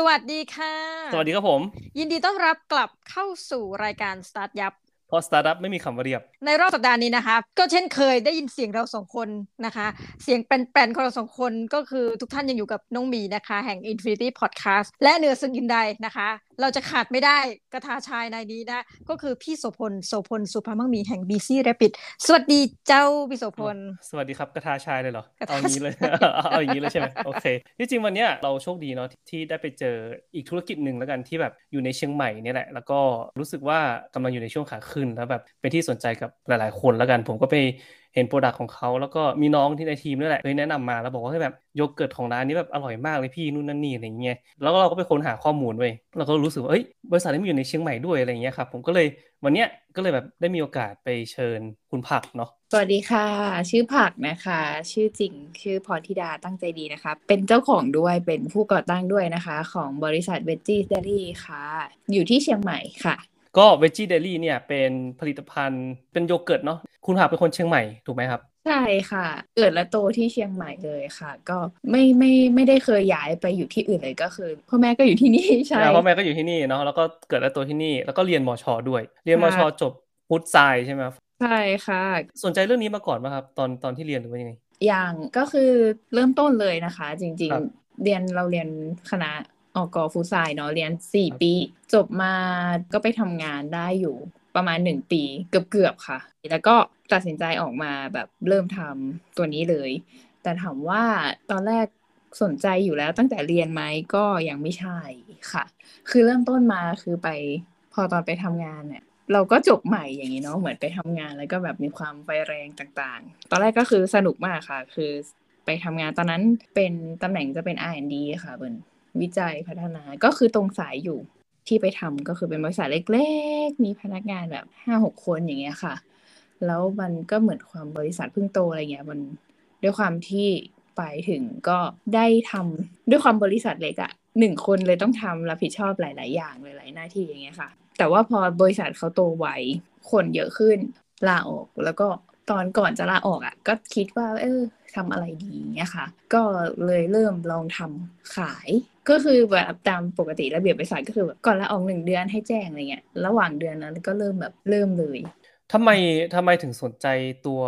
สวัสดีค่ะ สวัสดีครับผม ยินดีต้อนรับกลับเข้าสู่รายการสตาร์ทยับเพราะสตาร์ทอัพไม่มีคำว่าเรียบ ในรอบสัปดาห์นี้นะคะ ก็เช่นเคยได้ยินเสียงเราสองคนนะคะ เสียงแปร๋นๆของเราสองคนก็คือทุกท่านยังอยู่กับน้องมีนะคะ แห่ง Infinity Podcast และเหนือสิ่งอื่นใดนะคะ เราจะขาดไม่ได้กระทาชายนายนี้นะ ก็คือพี่โสพลโสพลสุภามังมีแห่ง BC Rapid สวัสดีเจ้าพี่โสพล สวัสดีครับกระทาชายเลยเหรอ เอาอย่างนี้เลย เอาอย่างนี้เลยใช่ไหมโอเค ที่จริงวันนี้เราโชคดีเนาะที่ได้ไปเจออีกธุรกิจหนึ่งแล้วกันที่แบบอยู่ในเชียงใหม่นี่แหละ แล้วก็รู้สึกว่ากำลังอยู่ในช่วงขาขึ้นแล้วแบบเป็นที่สนใจกับหลาย ๆ คนแล้วกัน ผมก็ไป เห็น product ของเขาแล้วก็มีน้องที่ในทีมนี่แหละเคยแนะนำมาแล้วบอกว่าให้แบบโยเกิร์ตของร้านนี้แบบอร่อยมากเลยพี่นู่นนั่นนี่อะไรเงี้ยแล้วเราก็ไปค้นหาข้อมูลไว้เราก็รู้สึกว่าเอ้ยบริษัทนี้มันอยู่ในเชียงใหม่ด้วยอะไรเงี้ยครับผมก็เลยวันเนี้ยก็เลยแบบได้มีโอกาสไปเชิญคุณผักเนาะสวัสดีค่ะ ชื่อผักนะคะ ชื่อจริงชื่อพรธิดาตั้งใจดีนะคะ เป็นเจ้าของด้วยเป็นผู้ก่อตั้งด้วยนะคะ ของบริษัทเวจจี้เดลี่ค่ะ อยู่ที่เชียงใหม่ค่ะก็เวจี้เดลี่เนี่ยเป็นผลิตภัณฑ์เป็นโยเกิร์ตเนาะ คุณหาเป็นคนเชียงใหม่ถูกไหมครับใช่ค่ะ เกิดและโตที่เชียงใหม่เลยค่ะ ก็ไม่ไม่ไม่ได้เคยย้ายไปอยู่ที่อื่นเลยก็คือพ่อแม่ก็อยู่ที่นี่ใช่พ่อแม่ก็อยู่ที่นี่เนาะแล้วก็เกิดและโตที่นี่แล้วก็เรียนมชด้วย เรียนมชจบพุทธไซใช่ไหมใช่ค่ะ สนใจเรื่องนี้มาก่อนไหมครับ ตอนตอนที่เรียนหรือว่ายังไงอย่างก็คือเริ่มต้นเลยนะคะ จริง ๆ เรียนเราเรียนคณะอกอฟูซายเนาะเรียนสี่ปี จบมาก็ไปทำงานได้อยู่ ประมาณหนึ่งปีเกือบๆค่ะ แล้วก็ตัดสินใจออกมาแบบเริ่มทำตัวนี้เลย แต่ถามว่าตอนแรกสนใจอยู่แล้วตั้งแต่เรียนไหมก็ยังไม่ใช่ค่ะ คือเริ่มต้นมาคือไปพอตอนไปทำงานเนี่ยเราก็จบใหม่อย่างนี้เนาะเหมือนไปทำงานแล้วก็แบบมีความไฟแรงต่างๆ ตอนแรกก็คือสนุกมากค่ะ คือไปทำงานตอนนั้นเป็นตำแหน่งจะเป็น R&D ค่ะเบิร์นวิจัยพัฒนาก็คือตรงสายอยู่ ที่ไปทำก็คือเป็นบริษัทเล็กๆ มีพนักงานแบบห้าหกคนอย่างเงี้ยค่ะ แล้วมันก็เหมือนความบริษัทเพิ่งโตอะไรเงี้ยมันด้วยความที่ไปถึงก็ได้ทำด้วยความบริษัทเล็กอะหนึ่งคนเลยต้องทำรับผิดชอบหลาย ๆ อย่างหลายๆหน้าที่อย่างเงี้ยค่ะ แต่ว่าพอบริษัทเขาโตไวคนเยอะขึ้นลาออกแล้วก็ ตอนก่อนจะลาออกอะ่ะ ก็คิดว่า เออทำอะไรดีเงี้ยค่ะ ก็เลยเริ่มลองทำขาย ก็คือแบบตามปกติระเบียบบริษัทก็คือแบบก่อนลาออกหนึ่งเดือนให้แจ้งอะไรเงี้ยระหว่างเดือนนั้นก็เริ่มแบบเริ่มเลยทำไมทำไมถึงสนใจตัว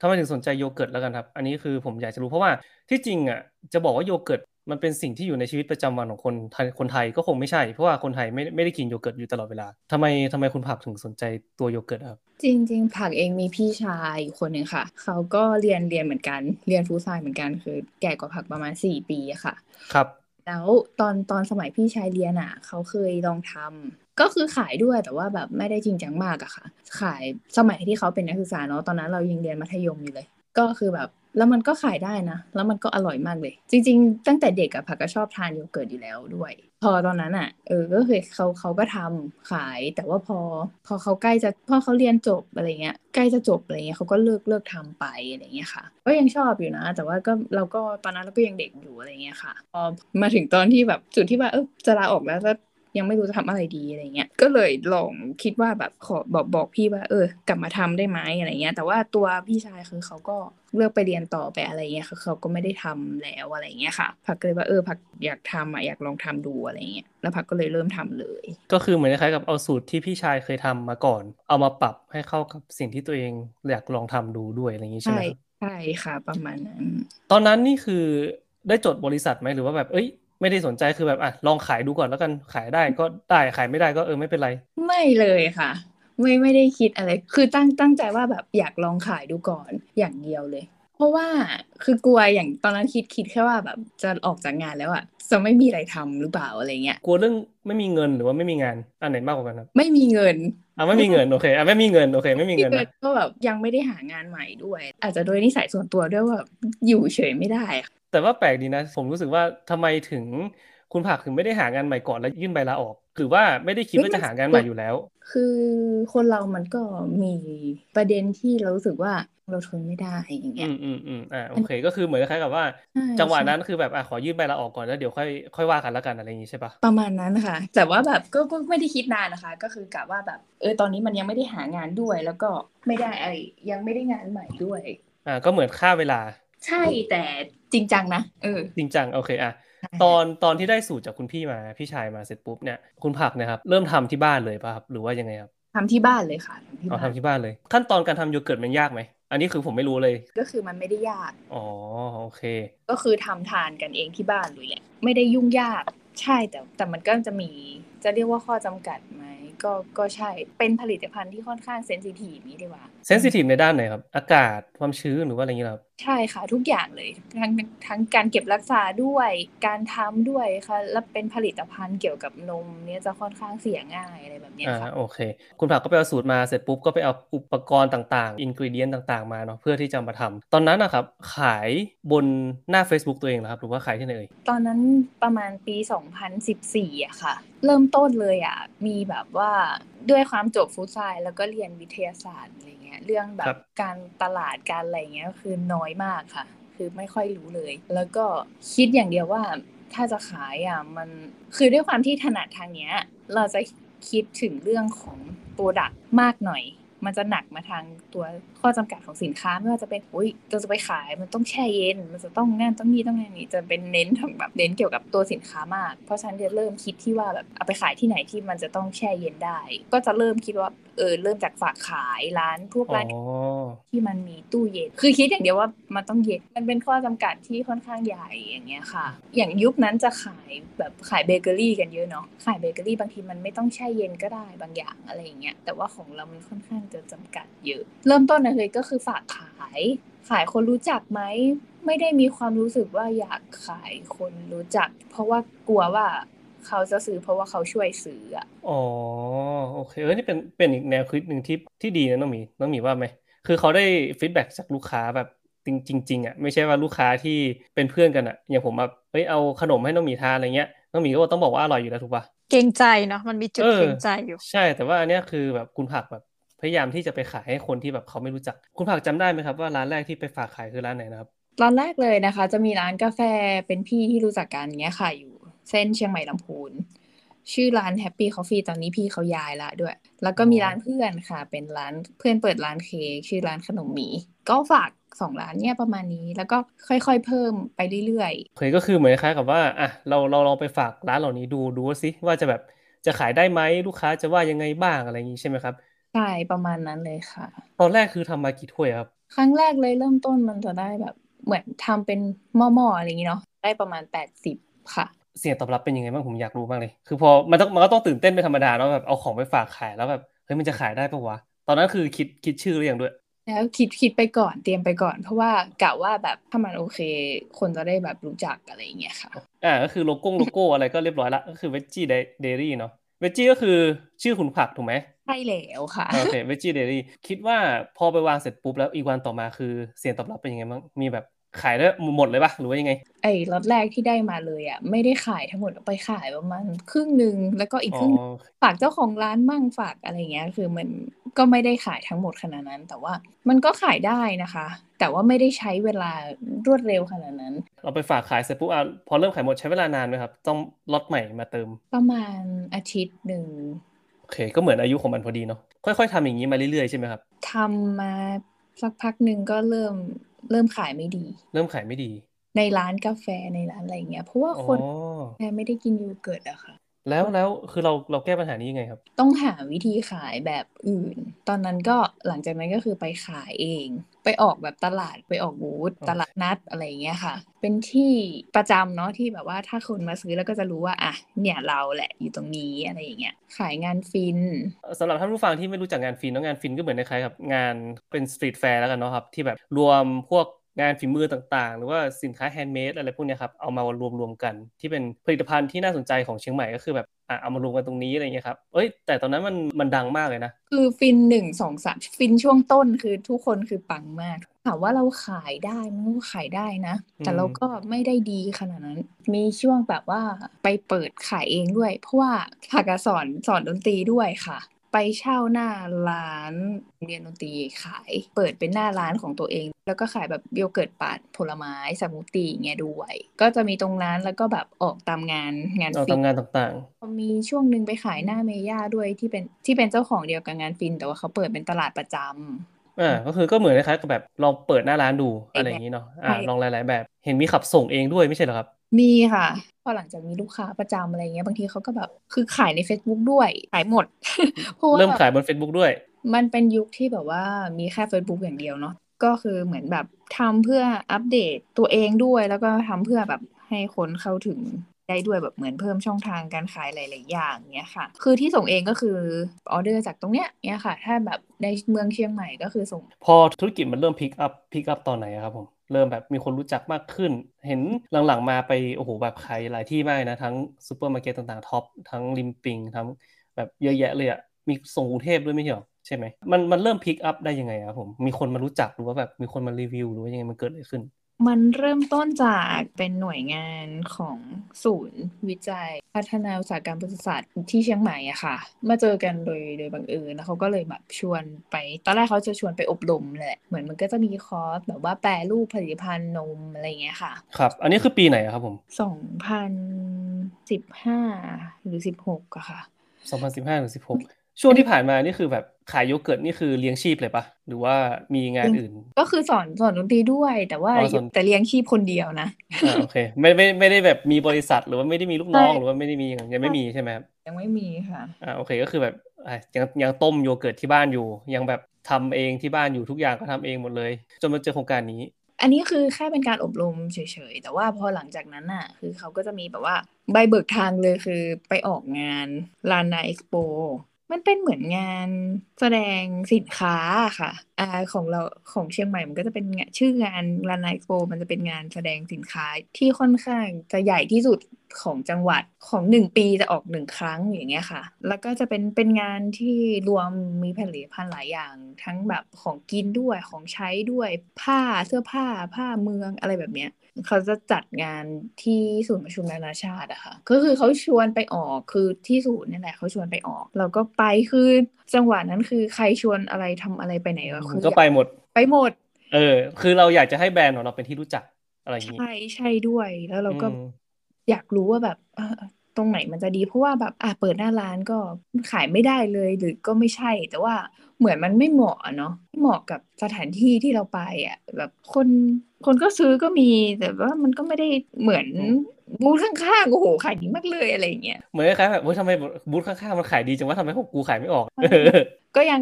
ทำไมถึงสนใจโยเกิร์ตแล้วกันครับ อันนี้คือผมอยากจะรู้เพราะว่าที่จริงอะจะบอกว่าโยเกิร์ต มันเป็นสิ่งที่อยู่ในชีวิตประจำวันของคนไทยคนไทยก็คงไม่ใช่ เพราะว่าคนไทยไม่ไม่ได้กินโยเกิร์ตอยู่ตลอดเวลาทำไมทำไมคุณผักถึงสนใจตัวโยเกิร์ตครับ จริง ๆ ผักเองมีพี่ชายคนหนึ่งค่ะ เขาก็เรียนเรียนเหมือนกัน เรียน food science เหมือนกันคือแก่กว่าผักประมาณสี่ปีค่ะ ครับ แล้วตอนตอนสมัยพี่ชายเรียนอะ เขาเคยลองทำก็คือขายด้วยแต่ว่าแบบไม่ได้จริงจังมากอะค่ะ ขายสมัยที่เขาเป็นนักศึกษาเนาะตอนนั้นเรายังเรียนมัธยมอยู่เลย ก็คือแบบ แล้วมันก็ขายได้นะ แล้วมันก็อร่อยมากเลย จริง ๆ ตั้งแต่เด็กอะผักก็ชอบทานโยเกิร์ตอยู่แล้วด้วย พอตอนนั้นอะเออ ก็คือเขาเขาก็ทำขาย แต่ว่าพอ พอเขาใกล้จะพ่อเขาเรียนจบอะไรเงี้ย ใกล้จะจบอะไรเงี้ยเขาก็เลิกเลิกทำไปอะไรเงี้ยค่ะ ก็ยังชอบอยู่นะ แต่ว่าก็เราก็ตอนนั้นเราก็ยังเด็กอยู่อะไรเงี้ยค่ะ พอมาถึงตอนที่แบบจุดที่ว่าเออจะลาออกแล้วแล้ว ยังไม่รู้จะทำอะไรดีอะไรเงี้ยก็เลยลองคิดว่าแบบขอบอกบอกพี่ว่า เออ กลับมาทำได้ไหมอะไรเงี้ย แต่ว่าตัวพี่ชายคือเขาก็เลือกไปเรียนต่อไปอะไรเงี้ยคือเขาก็ไม่ได้ทำแล้วอะไรเงี้ยค่ะพักก็เลยว่าเออพักอยากทำอะอยากลองทำดูอะไรเงี้ยแล้วพักก็เลยเริ่มทำเลย ก็คือเหมือนคล้ายกับเอาสูตรที่พี่ชายเคยทำมาก่อน เอามาปรับให้เข้ากับสิ่งที่ตัวเองอยากลองทำดูด้วยอะไรอย่างนี้ใช่ไหมใช่ค่ะประมาณนั้น ตอนนั้นนี่คือได้จดบริษัทไหมหรือว่าแบบเอ้ย ไม่ได้สนใจคือแบบอะลองขายดูก่อนแล้วกันขายได้ก็ได้ขายไม่ได้ก็เออไม่เป็นไร ไม่เลยค่ะ ไม่ไม่ได้คิดอะไร คือตั้งตั้งใจว่าแบบอยากลองขายดูก่อนอย่างเดียวเลย เพราะว่าคือกลัวอย่างตอนนั้นคิดคิดแค่ว่าแบบจะออกจากงานแล้วอะจะไม่มีอะไรทำหรือเปล่าอะไรเงี้ยกลัวเรื่องไม่มีเงินหรือว่าไม่มีงานอันไหนมากกว่ากันครับไม่มีเงินอะไม่มีเงินโอเคอะไม่มีเงินโอเค ไม่มีเงินก็แบบยังไม่ได้หางานใหม่ด้วย อาจจะโดยนิสัยส่วนตัวด้วยว่าอยู่เฉยไม่ได้ แต่ว่าแปลกดีนะ ผมรู้สึกว่าทำไมถึงคุณผักถึงไม่ได้หางานใหม่ก่อนแล้วยื่นใบลาออก หรือว่าไม่ได้คิดว่าจะหางานใหม่อยู่แล้ว คือคนเรามันก็มีประเด็นที่เรารู้สึกว่าเราทนไม่ได้อย่างเงี้ย อืมอืมอืมอ่าโอเค ก็คือเหมือนคล้ายกับว่า จังหวะนั้นคือแบบอะขอยื่นใบลาออกก่อนแล้วเดี๋ยวค่อยค่อยว่ากันแล้วกันอะไรอย่างงี้ใช่ปะประมาณนั้นค่ะ แต่ว่าแบบก็ก็ไม่ได้คิดนานนะคะ ก็คือกะว่าแบบเออตอนนี้มันยังไม่ได้หางานด้วย แล้วก็ไม่ได้ไอยังไม่ได้งานใหม่ด้วย อ่าก็เหมือนค่าเวลา ใช่แต่จริงจังนะเออ จริงจังโอเคอะตอนตอนที่ได้สูตรจากคุณพี่มาพี่ชายมาเสร็จปุ๊บเนี่ยคุณผักนะครับเริ่มทำที่บ้านเลยป่ะครับหรือว่ายังไงครับทำที่บ้านเลยค่ะทำที่อ๋อบ้านทำที่บ้านเลย ขั้นตอนการทำโยเกิร์ตมันยากไหมอันนี้คือผมไม่รู้เลย ก็คือมันไม่ได้ยาก อ๋อโอเค ก็คือทำทานกันเองที่บ้านเลยแหละ ไม่ได้ยุ่งยาก ใช่แต่แต่มันก็จะมี จะเรียกว่าข้อจำกัดไหมก็ก็ใช่ เป็นผลิตภัณฑ์ที่ค่อนข้างเซนซิทีฟนี้ดีกว่า เซนซิทีฟในด้านไหนครับ อากาศความชื้นหรือว่าอะไรอย่างเงี้ยครับใช่ค่ะ ทุกอย่างเลย ทั้งทั้งการเก็บรักษาด้วย การทำด้วยค่ะ แล้วเป็นผลิตภัณฑ์เกี่ยวกับนมเนี่ยจะค่อนข้างเสียง่ายอะไรแบบเนี้ยอ่าค่ะโอเค คุณผักก็ไปเอาสูตรมาเสร็จปุ๊บก็ไปเอาอุปกรณ์ต่างๆอินกริเดียนต่างๆมาเนาะเพื่อที่จะมาทำตอนนั้นนะครับขายบนหน้า Facebook ตัวเองเหรอครับหรือว่าขายที่ไหนเอ่ยตอนนั้นประมาณปี 2014อะค่ะ เริ่มต้นเลยอะมีแบบว่า ด้วยความจบ food science แล้วก็เรียนวิทยาศาสตร์อะไรเงี้ย เรื่องแบบครับบการตลาดการอะไรเงี้ยคือน้อยมากค่ะ คือไม่ค่อยรู้เลย แล้วก็คิดอย่างเดียวว่าถ้าจะขายอะมันคือด้วยความที่ถนัดทางเนี้ย เราจะคิดถึงเรื่องของ product มากหน่อย มันจะหนักมาทางตัวข้อจำกัดของสินค้าไม่ว่าจะเป็นอุ้ยเราจะไปขายมันต้องแช่เย็น มันจะต้องนั่นต้องนี่ต้องนั่นนี่จะเป็นเน้นทางแบบเน้นเกี่ยวกับตัวสินค้ามาก เพราะฉะนั้นจะเริ่มคิดที่ว่าแบบเอาไปขายที่ไหนที่มันจะต้องแช่เย็นได้ ก็จะเริ่มคิดว่าเออเริ่มจากฝากขายร้านพวกอ๋ร้านอที่มันมีตู้เย็น คือคิดอย่างเดียวว่ามันต้องเย็น มันเป็นข้อจำกัดที่ค่อนข้างใหญ่อย่างเงี้ยค่ะ อย่างยุคนั้นจะขายแบบขายเบเกอรี่กันเยอะเนาะ ขายเบเกอรี่บางทีมันไม่ต้องแช่เย็นก็ได้บางอย่างอะไรอย่างเงี้ย แต่ว่าของเรามันค่อนข้างจะจำกัดเยอะ เริ่มต้นนะเลยก็คือฝากขาย ขายคนรู้จักไหมไม่ได้มีความรู้สึกว่าอยากขายคนรู้จัก เพราะว่ากลัวว่าเขาจะซื้อเพราะว่าเขาช่วยซื้ออะอ๋อโอเคเออนี่เป็นเป็นอีกแนวคิดหนึ่งที่ที่ดีนะน้องหมีน้องหมีว่าไหมคือเขาได้ feedback จากลูกค้าแบบจริงจริงๆอะไม่ใช่ว่าลูกค้าที่เป็นเพื่อนกันอะอย่างผมแบบเฮ้ยเอาขนมให้น้องหมีทานอะไรเงี้ยน้องหมีก็ต้องบอกว่าอร่อยอยู่แล้วถูกปะเกรงใจเนาะมันมีจุดเออเกรงใจอยู่ ใช่แต่ว่าอันเนี้ยคือแบบคุณผักแบบ พยายามที่จะไปขายให้คนที่แบบเขาไม่รู้จัก คุณผักจำได้ไหมครับว่าร้านแรกที่ไปฝากขายคือร้านไหนนะครับ ร้านแรกเลยนะคะ จะมีร้านกาแฟเป็นพี่ที่รู้จักกันเงี้ยค่ะอยู่ เส้นเชียงใหม่ลำพูนชื่อร้าน Happy Coffee ตอนนี้พี่เขาย้ายละด้วย แล้วก็มีร้านเพื่อนค่ะ เป็นร้านเพื่อนเปิดร้านเค้กชื่อร้านขนมหมี ก็ฝากสองร้านเนี่ยประมาณนี้แล้วก็ค่อยๆเพิ่มไปเรื่อยเคยก็คือเหมือนคล้ายๆกับว่าอะเราเราลองไปฝากร้านเหล่านี้ดูดูว่าสิว่าจะแบบจะขายได้ไหมลูกค้าจะว่ายังไงบ้างอะไรอย่างนี้ใช่ไหมครับๆ ใช่ประมาณนั้นเลยค่ะ ตอนแรกคือทำมากี่ถ้วยครับ ครั้งแรกเลยเริ่มต้นมันจะได้แบบ เหมือนทำเป็นหม้อๆอะไรอย่างงี้เนาะได้ประมาณแปดสิบค่ะ เสียงตอบรับเป็นยังไงบ้างผมอยากรู้มากเลย คือพอมันต้องมันก็ต้องตื่นเต้นเป็นธรรมดาเนาะแบบเอาของไปฝากขายแล้วแบบเฮ้ยมันจะขายได้ปะวะตอนนั้นคือคิดคิดชื่อหรือยังด้วยแล้วคิดคิดไปก่อนเตรียมไปก่อน เพราะว่ากะว่าแบบถ้ามันโอเค คนจะได้แบบรู้จักอะไรอย่างเงี้ยค่ะอ่าก็คือโลโก้โลโก้อะไรก็เรียบร้อยละก็คือ Veggie Dairy เนาะ Veggie ก็คือชื่อคุณผักถูกไหม ใช่แล้วค่ะโอเค Veggie Dairy คิดว่าพอไปวางเสร็จปุ๊บแล้วอีกวันต่อมาคือเสียงตอบรับเป็นยังไงบ้างมีแบบขายได้หมดเลยปะหรือว่ายังไง ไอ้ล็อตแรกที่ได้มาเลยอะไม่ได้ขายทั้งหมดเอาไปขายประมาณครึ่งหนึ่งแล้วก็อีกอ๋อครึ่งฝากเจ้าของร้านมั่งฝากอะไรเงี้ย คือมันก็ไม่ได้ขายทั้งหมดขนาดนั้น แต่ว่ามันก็ขายได้นะคะ แต่ว่าไม่ได้ใช้เวลารวดเร็วขนาดนั้น เราไปฝากขายเสร็จปุ๊บอะพอเริ่มขายหมดใช้เวลานานไหมครับ ต้องล็อตใหม่มาเติม ประมาณอาทิตย์หนึ่งโอ เคก็เหมือนอายุของมันพอดีเนาะค่อย ๆทำอย่างนี้มาเรื่อยๆใช่ไหมครับทำมาสักพักหนึ่งก็เริ่มเริ่มขายไม่ดี เริ่มขายไม่ดี ในร้านกาแฟในร้านอะไรเงี้ยเพราะว่าอ๋อคนแค่ไม่ได้กินโยเกิร์ตอะค่ะ แล้วแล้วคือเราเราแก้ปัญหานี้ยังไงครับ ต้องหาวิธีขายแบบอื่น ตอนนั้นก็หลังจากนั้นก็คือไปขายเอง ไปออกแบบตลาดไปออกบูธโอเคตลาดนัดอะไรอย่างเงี้ยค่ะ เป็นที่ประจำเนาะที่แบบว่าถ้าคนมาซื้อแล้วก็จะรู้ว่าอะเนี่ยเราแหละอยู่ตรงนี้อะไรอย่างเงี้ยขายงานฟินสำหรับท่านผู้ฟังที่ไม่รู้จักงานฟินเนอะงานฟินก็เหมือนคล้ายๆกับงานเป็น street fair แล้วกันเนาะครับที่แบบรวมพวก งานฝีมือต่างๆ หรือว่าสินค้า handmade อะไรพวกนี้ครับเอามารวมๆกัน ที่เป็นผลิตภัณฑ์ที่น่าสนใจของเชียงใหม่ก็คือแบบอะเอามารวมกันตรงนี้อะไรเงี้ยครับเอ้ย แต่ตอนนั้นมันมันดังมากเลยนะ คือฟินหนึ่งสองสามฟินช่วงต้นคือทุกคนคือปังมากถามว่าเราขายได้มันก็ขายได้นะ แต่เราก็ไม่ได้ดีขนาดนั้น มีช่วงแบบว่าไปเปิดขายเองด้วย เพราะว่าผักสอนสอนดนตรีด้วยค่ะ ไปเช่าหน้าร้านเรียนดนตรีขาย เปิดเป็นหน้าร้านของตัวเอง แล้วก็ขายแบบโยเกิร์ตปาดผลไม้สมูทตี้อย่างเงี้ยด้วยก็จะมีตรงนั้นแล้วก็แบบออกตามงานงานเราฟินทำงานต่างมีช่วงหนึ่งไปขายหน้าเมย่าด้วยที่เป็นที่เป็นเจ้าของเดียวกับงานฟิน แต่ว่าเขาเปิดเป็นตลาดประจำๆอ่าก็คือก็เหมือนคล้ายๆกับแบบลองเปิดหน้าร้านดูอะไรอย่างนี้เนาะอ่าใช่ลองหลาย ๆ แบบ เห็นมีขับส่งเองด้วยไม่ใช่เหรอครับ มีค่ะ พอหลังจากมีลูกค้าประจำอะไรเงี้ยบางทีเขาก็แบบคือขายใน Facebook ด้วยขายหมดเพราะว่าเริ่มขายบน Facebook ด้วย มันเป็นยุคที่แบบว่ามีแค่ Facebook อย่างเดียวเนาะก็คือเหมือนแบบทำเพื่ออัปเดตตัวเองด้วย แล้วก็ทำเพื่อแบบให้คนเข้าถึงได้ด้วยแบบเหมือนเพิ่มช่องทางการขายหลาย ๆ อย่างเนี้ยค่ะ คือที่ส่งเองก็คือออเดอร์จากตรงเนี้ยเนี้ยค่ะ ถ้าแบบในเมืองเชียงใหม่ก็คือส่ง พอธุรกิจมันเริ่ม pick up pick up ตอนไหนครับผม เริ่มแบบมีคนรู้จักมากขึ้น เห็นหลังๆมาไปโอ้โหแบบขายหลายที่มากนะ ทั้งซูเปอร์มาร์เก็ตต่างๆ Tops ทั้งริมปิงทั้งแบบเยอะแยะเลยอะมีส่งกรุงเทพด้วยไม่ใช่หรอใช่ไหมมันมันเริ่มพิกอัพได้ยังไงครับผมมีคนมารู้จักหรือว่าแบบมีคนมารีวิวหรือว่ายังไงมันเกิดอะไรขึ้น มันเริ่มต้นจากเป็นหน่วยงานของศูนย์วิจัย พัฒนาอุตสาหกรรมปศุสัตว์ที่เชียงใหม่อะค่ะ มาเจอกันโดยโดยบังเอิญแล้วเขาก็เลยแบบชวนไป ตอนแรกเขาจะชวนไปอบรมแหละ เหมือนมันก็จะมีคอร์สแบบว่าแปรรูปผลิตภัณฑ์นมอะไรเงี้ยค่ะ ครับ อันนี้คือปีไหนครับผมสองพันสิบห้าหรือสิบหกอะค่ะ2015ถึง16 ช่วงที่ผ่านมานี่คือแบบขายโยเกิร์ตนี่คือเลี้ยงชีพเลยปะหรือว่ามีงานอื่น ก็คือสอนสอนดนตรีด้วย แต่ว่าอ๋อสอนแต่เลี้ยงชีพคนเดียวนะอ่าโอเคไม่ไม่ไม่ได้แบบมีบริษัทหรือว่าไม่ได้มีลูกน้องใช่หรือว่าไม่ได้มีอย่างยังไม่มีใช่ไหมครับยังไม่มีค่ะอ่าโอเคก็คือแบบอะยังยังต้มโยเกิร์ตที่บ้านอยู่ ยังแบบทำเองที่บ้านอยู่ทุกอย่างก็ทำเองหมดเลย จนมาเจอโครงการนี้ อันนี้คือแค่เป็นการอบรมเฉยๆแต่ว่าพอหลังจากนั้นน่ะ คือเขาก็จะมีแบบว่าใบเบิกทางเลยคือไปออกงานลานนาเอ็กซ์โป มันเป็นเหมือนงานแสดงสินค้าค่ะอ่าของเราของเชียงใหม่มันก็จะเป็นชื่องานลานนาเอ็กซ์โปมันจะเป็นงานแสดงสินค้าที่ค่อนข้างจะใหญ่ที่สุดของจังหวัดของหนึ่งปีจะออกหนึ่งครั้งอย่างเงี้ยค่ะ แล้วก็จะเป็นเป็นงานที่รวมมีผลิตภัณฑ์หลายอย่าง ทั้งแบบของกินด้วยของใช้ด้วยผ้าเสื้อผ้าผ้าเมืองอะไรแบบเนี้ย เขาจะจัดงานที่ศูนย์ประชุมนานาชาติอะค่ะ ก็คือเขาชวนไปออกคือที่ศูนย์นี่แหละเขาชวนไปออกเราก็ไปคือจังหวะนั้นคือใครชวนอะไรทำอะไรไปไหนก็คือก็ไปหมดไปหมด เออ คือเราอยากจะให้แบรนด์ของเราเป็นที่รู้จักอะไรอย่างนี้ใช่ใช่ด้วยแล้วเราก็อืมอยากรู้ว่าแบบเออตรงไหนมันจะดีเพราะว่าแบบอะเปิดหน้าร้านก็ขายไม่ได้เลยหรือก็ไม่ใช่ แต่ว่าเหมือนมันไม่เหมาะอะเนาะไม่เหมาะกับสถานที่ที่เราไปอะแบบคน คนก็ซื้อก็มีแต่ว่ามันก็ไม่ได้เหมือนบูธข้างๆโอ้โหขายดีมากเลยอะไรอย่างเงี้ยเหมือนคล้ายๆแบบเฮ้ยทำไมบูธข้างๆมันขายดีจังว่าทำไมของกูขายไม่ออกใช่ก็ยัง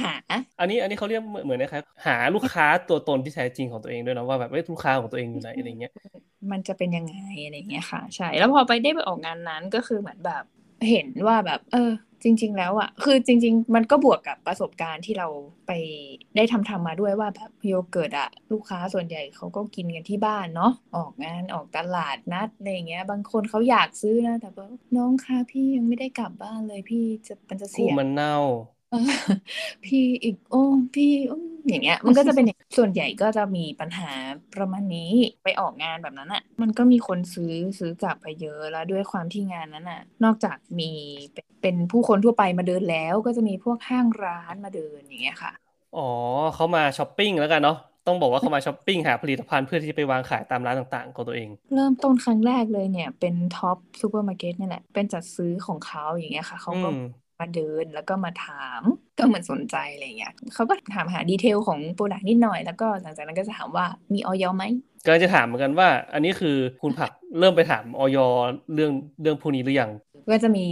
หา อันนี้อันนี้เขาเรียกเหมือนเหมือนนะครับหาลูกค้าตัวตนที่แท้จริงของตัวเองด้วยนะว่าแบบเอ้ยลูกค้าของตัวเองอยู่ไหนอะไรเงี้ยมันจะเป็นยังไงอะไรอย่างเงี้ยค่ะ ใช่แล้วพอไปได้ไปออกงานนั้นก็คือเหมือนแบบเห็นว่าแบบ เออ จริง ๆ แล้วอะคือจริง ๆ มันก็บวกกับประสบการณ์ที่เราไปได้ทำทำมาด้วยว่าแบบโยเกิร์ตอะลูกค้าส่วนใหญ่เขาก็กินกันที่บ้านเนาะออกงานออกตลาดนัดอะไรเงี้ย บางคนเขาอยากซื้อนะแต่ว่าน้องคะพี่ยังไม่ได้กลับบ้านเลยพี่จะมันจะเสียมันเน่า พี่อีกโอ้พี่อืมอย่างเงี้ย มันก็จะเป็นอย่างส่วนใหญ่ก็จะมีปัญหาประมาณนี้ไปออกงานแบบนั้นอะ มันก็มีคนซื้อซื้อกลับไปเยอะแล้วด้วยความที่งานนั้นอะ นอกจากมีเป็นเป็นผู้คนทั่วไปมาเดินแล้ว ก็จะมีพวกห้างร้านมาเดินอย่างเงี้ยค่ะ อ๋อเขามาช้อปปิ้งแล้วกันเนาะต้องบอกว่าเขามาช้อปปิ้งหาผลิตภัณฑ์เพื่อที่จะไปวางขายตามร้านต่างๆของตัวเอง เริ่มต้นครั้งแรกเลยเนี่ย เป็น Tops ซูเปอร์มาร์เก็ตนี่แหละเป็นจัดซื้อของเขาอย่างเงี้ยค่ะเขาอืก็มาเดินแล้วก็มาถามก็เหมือนสนใจอะไรเงี้ยเขาก็ถามหา detail ของ product นิดหน่อยแล้วก็หลังจากนั้นก็จะถามว่ามีออยไหมก็จะถามเหมือนกันว่า อันนี้คือคุณผักเริ่มไปถามออยเรื่องเรื่องพวกนี้หรือยังก็จะมี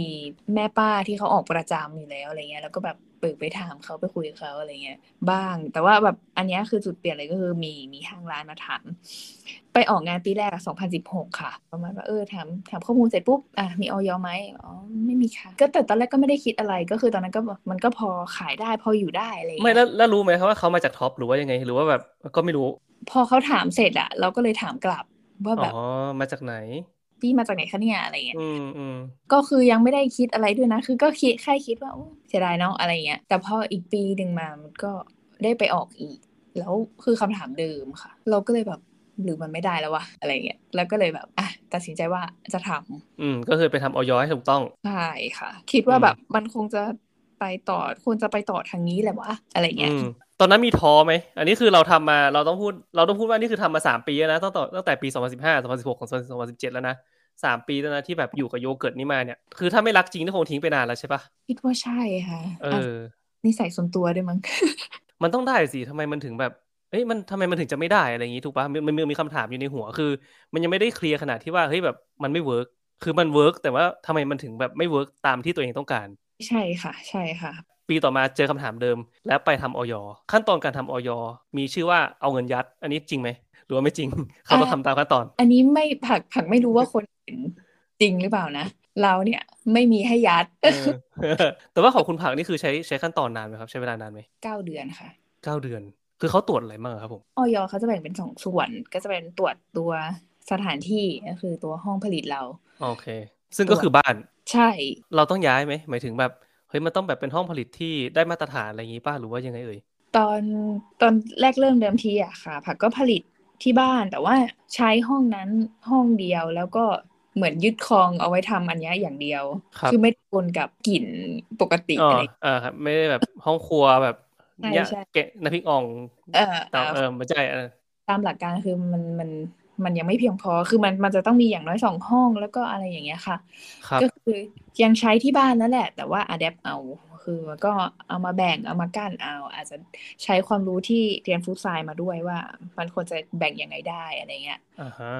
แม่ป้าที่เขาออกประจำอยู่แล้วอะไรเงี้ยแล้วก็แบบ เปิดไปถามเขาไปคุยกับเขาอะไรเงี้ย บ้าง แต่ว่าแบบอันเนี้ยคือจุดเปลี่ยนเลยก็คือมีมีห้างร้านมาถามไปออกงานปีแรกอะ2016ค่ะ ประมาณว่าเออถามถามข้อมูลเสร็จปุ๊บอะมีออยไหมอ๋อไม่มีค่ะ ก็แต่ตอนแรกก็ไม่ได้คิดอะไรก็คือตอนนั้นก็แบบมันก็พอขายได้พออยู่ได้อะไรไม่เงี้ยแล้วแล้วรู้ไหมครับว่าเขามาจากท็อปหรือว่ายังไง หรือว่าแบบก็ไม่รู้ พอเขาถามเสร็จอะเราก็เลยถามกลับว่าอ๋แบอบมาจากไหน พี่มาจากไหนคะเนี่ยอะไรเงี้ยอืมอืมก็คือยังไม่ได้คิดอะไรด้วยนะ คือก็คิดแค่คิดว่าโอ้เสียดายเนาะอะไรเงี้ยแต่พออีกปีหนึ่งมามันก็ได้ไปออกอีก แล้วคือคำถามเดิมค่ะ เราก็เลยแบบหรือมันไม่ได้แล้ววะอะไรเงี้ยแล้วก็เลยแบบอะตัดสินใจว่าจะทำอืมก็คือไปทำออยให้ถูกต้องใช่ค่ะ คิดว่าอืมแบบมันคงจะไปต่อควรจะไปต่อทางนี้แหละวะอะไรเงี้ยอืมตอนนั้นมีท้อไหม อันนี้คือเราทำมาเราต้องพูดเราต้องพูดว่านี่คือทำมาสามปีแล้วนะตั้งแต่ตั้งแต่ปีสองพันสิบห้าสองพันสิบหกของสองพันสิบเจ็ดแล้วนะ สามปีแล้วนะที่แบบอยู่กับโยเกิร์ตนี่มาเนี่ย คือถ้าไม่รักจริงนี่คงทิ้งไปนานแล้วใช่ปะคิดว่าใช่ค่ะเออะอนิสัยส่วนตัวด้วยมั้งมันต้องได้สิทำไมมันถึงแบบเอ้ยมันทำไมมันถึงจะไม่ได้อะไรอย่างงี้ถูกปะมันมันมีคำถามอยู่ในหัวคือ มันยังไม่ได้ clear ขนาดที่ว่าเฮ้ยแบบมันไม่ work คือมัน work แต่ว่าทำไมมันถึงแบบไม่ work ตามที่ตัวเองต้องการ ใช่ค่ะ ใช่ค่ะ ปีต่อมาเจอคำถามเดิม แล้วไปทำอย.ขั้นตอนการทำอย.มีชื่อว่าเอาเงินยัด อันนี้จริงไหมหรือว่าไม่จริงเขาต้องทำตามขั้นตอน อันนี้ไม่ผักผักไม่รู้ว่าคน อื่นจริงหรือเปล่านะ เราเนี่ยไม่มีให้ยัดเออแต่ว่าของคุณผักนี่คือใช้ใช้ขั้นตอนนานไหมครับ ใช้เวลานานไหมเก้าเดือนค่ะเก้าเดือน คือเขาตรวจอะไรบ้างครับผมออยเขาจะแบ่งเป็นสองส่วน ก็จะเป็นตรวจตัวสถานที่ก็คือตัวห้องผลิตเราโอเค ซึ่งก็คือบ้านใช่ เราต้องย้ายไหมหมายถึงแบบเฮ้ยมันต้องแบบเป็นห้องผลิตที่ได้มาตรฐานอะไรอย่างงี้ป่ะหรือว่ายังไงเอ่ยตอนตอนแรกเริ่มเดิมทีอะค่ะ ผักก็ผลิตที่บ้านแต่ว่าใช้ห้องนั้นห้องเดียวแล้วก็ เหมือนยึดครองเอาไว้ทำอันเนี้ยอย่างเดียวครับอไม่ปนกับกลิ่นปกติอ๋ออะไรอ่าครับไม่ได้แบบห้องครัวแบบใช่เนี่ยใช่เกะน้ำพริกอ่องเออเตาเออเออไม่ใช่เออตามหลักการคือมันมันมันยังไม่เพียงพอ คือมันมันจะต้องมีอย่างน้อยสองห้องแล้วก็อะไรอย่างเงี้ยค่ะครับก็คือยังใช้ที่บ้านนั่นแหละ แต่ว่าอะแดปเอา คือมันก็เอามาแบ่งเอามากั้นเอา อาจจะใช้ความรู้ที่เรียนฟู้ดไซน์มาด้วยว่า มันควรจะแบ่งยังไงได้อะไรเงี้ยอ่าฮะ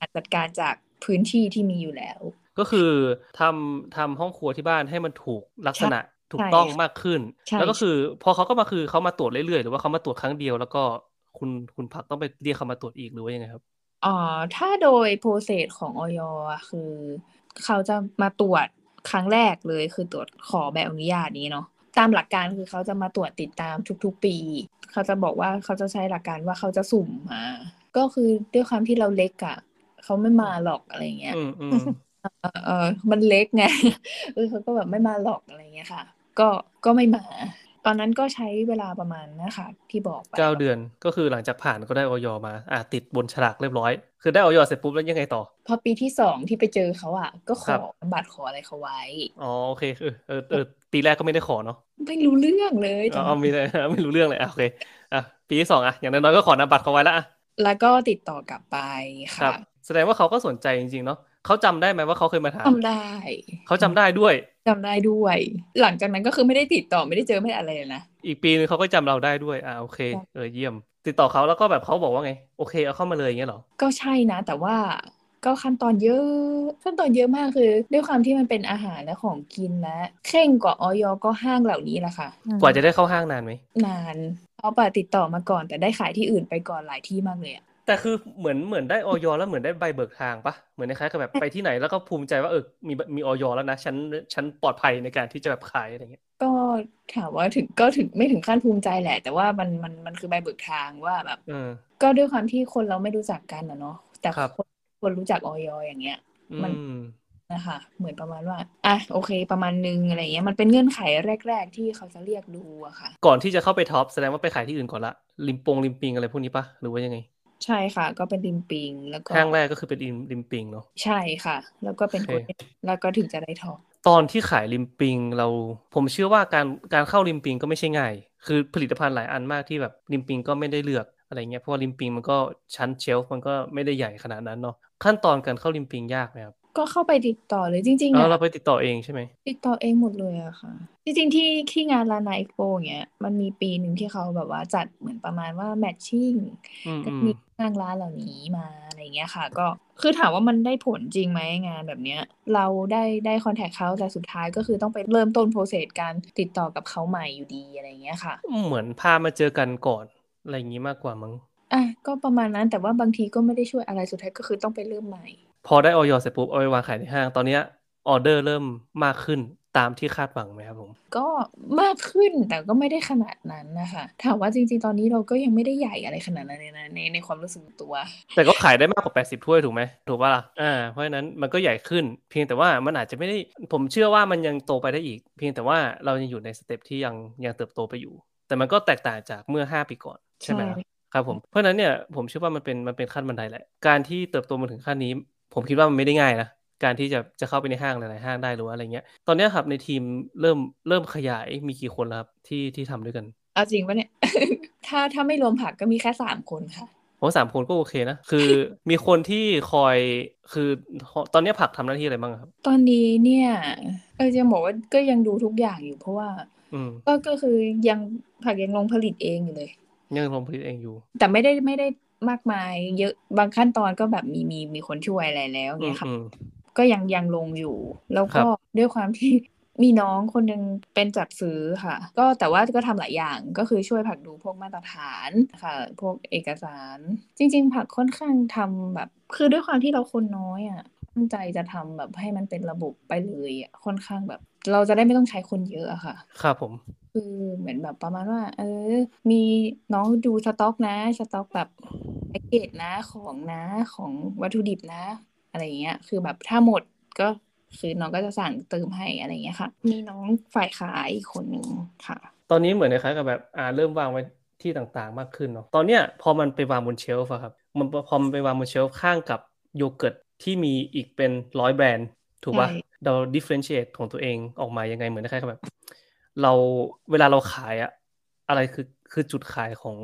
อาจจัดการจากพื้นที่ที่มีอยู่แล้ว ก็คือทำทำห้องครัวที่บ้านให้มันถูกลักษณะถูกต้องมากขึ้นใช่แล้วก็คือพอเขาก็มาคือเขามาตรวจเรื่อยๆ หรือว่าเขามาตรวจครั้งเดียวแล้วก็คุณคุณพักต้องไปเรียกเขามาตรวจอีกหรือว่ายังไงครับอ๋อถ้าโดยโปรเซสของออยอะคือ เขาจะมาตรวจ ครั้งแรกเลยคือตรวจขอใบอนุญาตนี้เนาะตามหลักการคือเขาจะมาตรวจติดตามทุกๆปี เขาจะบอกว่าเขาจะใช้หลักการว่าเขาจะสุ่มมาก็คือด้วยความที่เราเล็กอะเขาไม่มาหรอกอะไรเงี้ยอืมอืมเออเออมันเล็กไงเออเขาก็แบบไม่มาหรอกอะไรเงี้ยค่ะ ก็ก็ไม่มา ตอนนั้นก็ใช้เวลาประมาณนะคะที่บอกไปเก้าเดือนก็คือหลังจากผ่านก็ได้ออยมาอ่าติดบนฉลากเรียบร้อย คือได้ออยเสร็จปุ๊บแล้วยังไงต่อ พอปีที่สองที่ไปเจอเขาอะ ก็ขครัอบบัตรขออะไรเขาไว้ อ๋อโอเคเออเออเออปีแรกก็ไม่ได้ขอเนาะไม่รู้เรื่องเลยตอ๋อนอนั้นมีเลยไม่รู้เรื่องเลยอะโอเคอะปีที่สองอะอย่างน้อยๆก็ขอนำบัตรเขาไว้แล้วอะแล้วก็ติดต่อกลับไปครัค่ะบแสดงว่าเขาก็สนใจจริงๆเนาะ เขาจำได้ไหมว่าเขาเคยมาถามจำได้ เขาจำได้ด้วยจำได้ด้วย หลังจากนั้นก็คือไม่ได้ติดต่อไม่ได้เจอไม่ได้อะไรเลยนะ อีกปีนึงเขาก็จำเราได้ด้วย อ่าโอเคใช่เออเยี่ยม ติดต่อเขาแล้วก็แบบเขาบอกว่าไง โอเคเอาเข้ามาเลยอย่างเงี้ยเหรอ ก็ใช่นะ แต่ว่าก็ขั้นตอนเยอะขั้นตอนเยอะมากคือ ด้วยความที่มันเป็นอาหารและของกินและเข่งกว่าออยก็ห้างเหล่านี้แหละค่ะ กว่าจะได้เข้าห้างนานไหมนานเอาปะติดต่อมาก่อนแต่ได้ขายที่อื่นไปก่อนหลายที่มากเลยอะ แต่คือเหมือนเหมือนได้ออยแล้วเหมือนได้ใบเบิกทางปะเหมือนคล้ายๆกับแบบไปที่ไหนแล้วก็ภูมิใจว่าเออมีมีออยแล้วนะฉันฉันปลอดภัยในการที่จะแบบขายอะไรเงี้ยก็ถามว่าถึงก็ถึงไม่ถึงขั้นภูมิใจแหละ แต่ว่ามันมันมันคือใบเบิกทางว่าแบบเออก็ด้วยความที่คนเราไม่รู้จักกันอะเนาะแต่ครับคนคนรู้จักออยอย่างเงี้ยอืมันมนะคะเหมือนประมาณว่าอะโอเค ประมาณนึงอะไรเงี้ยมันเป็นเงื่อนไขแรก ๆ ที่เขาจะเรียกดูอะค่ะ ก่อนที่จะเข้าไปท็อปแสดงว่าไปขายที่อื่นก่อนละริมปงริมปิงอะไรพวกนี้ปะหรือว่ายังไง ใช่ค่ะ ก็เป็นริมปิง แล้วก็ห้างแรกก็คือเป็นริมริมปิงเนาะใช่ค่ะ แล้วก็เป็นโอโกเคลเด้นแล้วก็ถึงจะได้ทองตอนที่ขายริมปิงเราผมเชื่อว่าการการเข้าริมปิงก็ไม่ใช่ง่าย คือผลิตภัณฑ์หลายอันมากที่แบบริมปิงก็ไม่ได้เลือกอะไรเงี้ยเพราะว่าริมปิงมันก็ชั้น shelf มันก็ไม่ได้ใหญ่ขนาดนั้นเนาะขั้นตอนการเข้าริมปิงยากไหมครับ ก็เข้าไปติดต่อเลยจริงๆเอาอะเราไปติดต่อเองใช่ไหมติดต่อเองหมดเลยอะค่ะ จริงๆที่ที่งานล้านนาเอ็กโปเงี้ยมันมีปีหนึ่งที่เขาแบบว่าจัดเหมือนประมาณว่า matching อืมก็อืมมีทางร้านเหล่านี้มาอะไรเงี้ยค่ะ ก็คือถามว่ามันได้ผลจริงไหมงานแบบเนี้ย เราได้ได้ contact เขาแต่สุดท้ายก็คือต้องไปเริ่มต้น process การติดต่อกับเขาใหม่อยู่ดีอะไรเงี้ยค่ะ เหมือนพามาเจอกันก่อน อะไรอย่างงี้มากกว่ามั้ง อะก็ประมาณนั้นแต่ว่าบางทีก็ไม่ได้ช่วยอะไรสุดท้ายก็คือต้องไปเริ่มใหม่ พอได้ออยเสร็จปุ๊บเอาไปวางขายในห้าง ตอนเนี้ยออเดอร์เริ่มมากขึ้นตามที่คาดหวังไหมครับผมก็มากขึ้นแต่ก็ไม่ได้ขนาดนั้นนะคะถามว่าจริงๆตอนนี้เราก็ยังไม่ได้ใหญ่อะไรขนาดนั้นเลยนะในในความรู้สึกตัว แต่ก็ขายได้มากกว่า 80 ถ้วยถูกไหมถูกป่ะล่ะอ่าเพราะฉะนั้นมันก็ใหญ่ขึ้น เพียงแต่ว่ามันอาจจะไม่ได้ผมเชื่อว่ามันยังโตไปได้อีก เพียงแต่ว่าเรายังอยู่ในสเต็ปที่ยังยังเติบโตไปอยู่ แต่มันก็แตกต่างจากเมื่อ 5 ปีก่อนใช่ไหมครับครับผมเพราะฉะนั้นเนี่ยผมเชื่อว่ามันเป็นมันเป็นขั้นบันไดแหละการที่เติบโตมาถึงขั้นนี้ ผมคิดว่ามันไม่ได้ง่ายนะการที่จะจะเข้าไปในห้างหลายๆห้างได้หรือว่าอะไรเงี้ย ตอนเนี้ยครับในทีมเริ่มเริ่มขยายมีกี่คนแล้วครับที่ที่ทำด้วยกันเอาจริงปะเนี่ย ถ้าถ้าไม่รวมผักก็มีแค่สามคนค่ะผมว่าสามคนก็โอเคนะ คือมีคนที่คอยคือตอนเนี้ยผักทำหน้าที่อะไรบ้างครับ ตอนนี้เนี่ยเออจะบอกว่าก็ยังดูทุกอย่างอยู่เพราะว่าอืมก็ก็คือยังผักยังลงผลิตเองอยู่เลยยังลงผลิตเองอยู่ แต่ไม่ได้ไม่ได้ มากมาย เยอะบางขั้นตอนก็แบบมีมีมีคนช่วยอะไรแล้วอืเนี่มยค่ะอืมก็ยังยังลงอยู่ แล้วครัก็บด้วยความที่มีน้องคนหนึ่งเป็นจัดซื้อค่ะ ก็แต่ว่าก็ทำหลายอย่างก็คือช่วยผลักดูพวกมาตรฐานค่ะ พวกเอกสาร จริง ๆ ผักค่อนข้างทำแบบ คือด้วยความที่เราคนน้อยอะตั้งใจจะทำแบบให้มันเป็นระบบไปเลยอะค่อนข้างแบบ เราจะได้ไม่ต้องใช้คนเยอะอะค่ะ ครับผม คือเหมือนแบบประมาณว่า เออ มีน้องดูสต็อกนะ สต็อกแบบแพ็กเกจนะของนะของวัตถุดิบนะ อะไรอย่างเงี้ย คือแบบถ้าหมดก็คือน้องก็จะสั่งเติมให้อะไรอย่างเงี้ยค่ะ มีน้องฝ่ายขายอีกคนหนึ่งค่ะ ตอนนี้เหมือนคล้ายๆกับแบบอ่าเริ่มวางไว้ที่ต่างๆมากขึ้นเนาะตอนเนี้ยพอมันไปวางบนเชลฟ์อะครับมันพอมันไปวางบนเชลฟ์ข้างกับโยเกิร์ตที่มีอีกเป็นร้อยแบรนด์ ถูกป่ะใช่เรา differentiate ของตัวเองออกมายังไงเหมือนคล้ายๆกับแบบ เราเวลาเราขายอะอะไรคือคือจุดขายของ